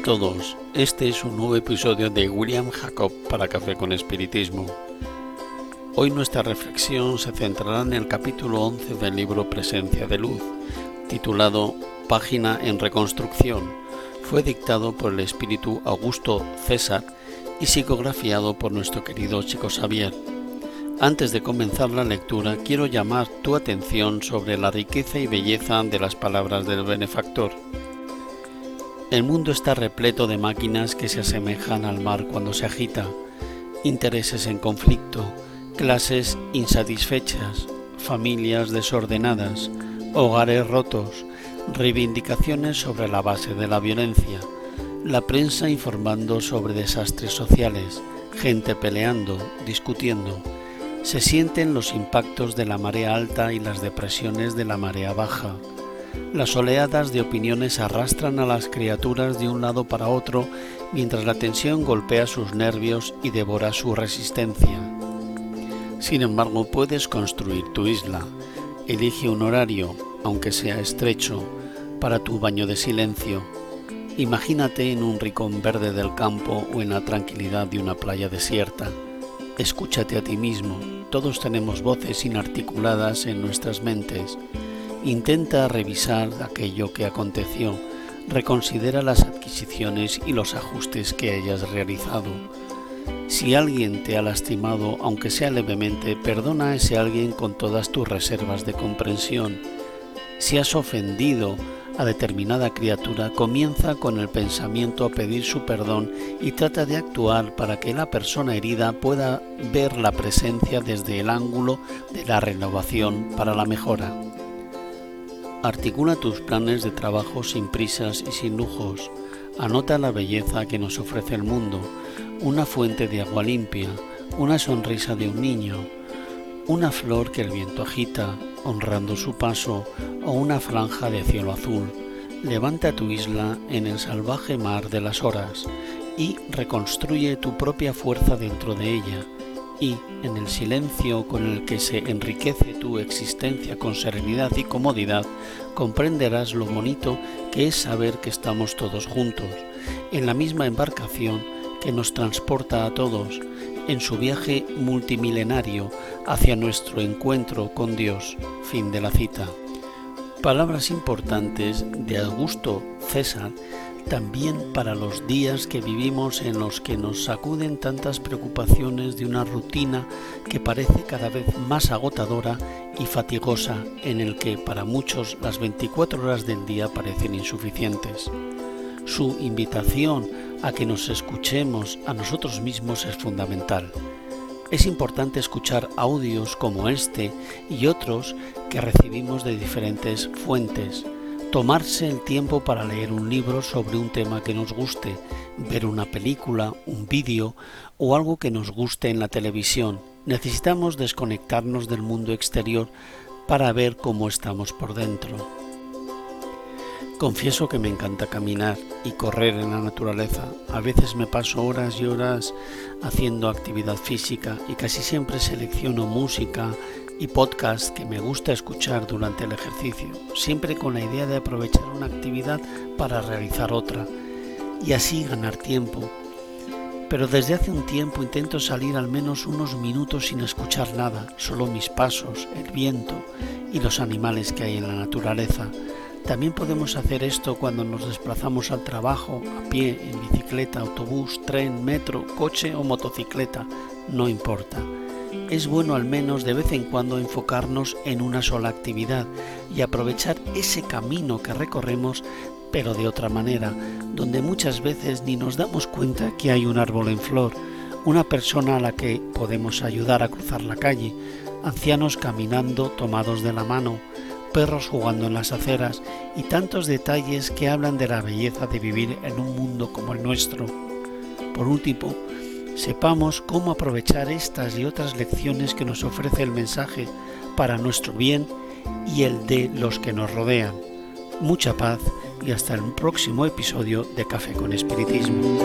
a todos, este es un nuevo episodio de William Jacob para Café con Espiritismo. Hoy nuestra reflexión se centrará en el capítulo 11 del libro Presencia de Luz, titulado Página en Reconstrucción. Fue dictado por el espíritu Augusto César y psicografiado por nuestro querido Chico Xavier. Antes de comenzar la lectura, quiero llamar tu atención sobre la riqueza y belleza de las palabras del benefactor. El mundo está repleto de máquinas que se asemejan al mar cuando se agita, intereses en conflicto, clases insatisfechas, familias desordenadas, hogares rotos, reivindicaciones sobre la base de la violencia, la prensa informando sobre desastres sociales, gente peleando, discutiendo. Se sienten los impactos de la marea alta y las depresiones de la marea baja las oleadas de opiniones arrastran a las criaturas de un lado para otro mientras la tensión golpea sus nervios y devora su resistencia. Sin embargo, puedes construir tu isla. Elige un horario, aunque sea estrecho, para tu baño de silencio. Imagínate en un ricón verde del campo o en la tranquilidad de una playa desierta. Escúchate a ti mismo. Todos tenemos voces inarticuladas en nuestras mentes Intenta revisar aquello que aconteció, reconsidera las adquisiciones y los ajustes que hayas realizado. Si alguien te ha lastimado, aunque sea levemente, perdona a ese alguien con todas tus reservas de comprensión. Si has ofendido a determinada criatura, comienza con el pensamiento a pedir su perdón y trata de actuar para que la persona herida pueda ver la presencia desde el ángulo de la renovación para la mejora. Articula tus planes de trabajo sin prisas y sin lujos. Anota la belleza que nos ofrece el mundo, una fuente de agua limpia, una sonrisa de un niño, una flor que el viento agita, honrando su paso, o una franja de cielo azul. Levanta tu isla en el salvaje mar de las horas y reconstruye tu propia fuerza dentro de ella y, en el silencio con el que se enriquece tu existencia con serenidad y comodidad, comprenderás lo bonito que es saber que estamos todos juntos, en la misma embarcación que nos transporta a todos en su viaje multimilenario hacia nuestro encuentro con Dios. Fin de la cita. Palabras importantes de Augusto César también para los días que vivimos en los que nos sacuden tantas preocupaciones de una rutina que parece cada vez más agotadora y fatigosa en el que para muchos las 24 horas del día parecen insuficientes. Su invitación a que nos escuchemos a nosotros mismos es fundamental. Es importante escuchar audios como este y otros que recibimos de diferentes fuentes, tomarse el tiempo para leer un libro sobre un tema que nos guste, ver una película, un vídeo o algo que nos guste en la televisión. Necesitamos desconectarnos del mundo exterior para ver cómo estamos por dentro. Confieso que me encanta caminar y correr en la naturaleza. A veces me paso horas y horas haciendo actividad física y casi siempre selecciono música y podcast que me gusta escuchar durante el ejercicio, siempre con la idea de aprovechar una actividad para realizar otra y así ganar tiempo. Pero desde hace un tiempo intento salir al menos unos minutos sin escuchar nada, solo mis pasos, el viento y los animales que hay en la naturaleza. También podemos hacer esto cuando nos desplazamos al trabajo, a pie, en bicicleta, autobús, tren, metro, coche o motocicleta, no importa es bueno al menos de vez en cuando enfocarnos en una sola actividad y aprovechar ese camino que recorremos pero de otra manera, donde muchas veces ni nos damos cuenta que hay un árbol en flor, una persona a la que podemos ayudar a cruzar la calle, ancianos caminando tomados de la mano, perros jugando en las aceras y tantos detalles que hablan de la belleza de vivir en un mundo como el nuestro. Por último, sepamos cómo aprovechar estas y otras lecciones que nos ofrece el mensaje para nuestro bien y el de los que nos rodean. Mucha paz y hasta el próximo episodio de Café con Espiritismo.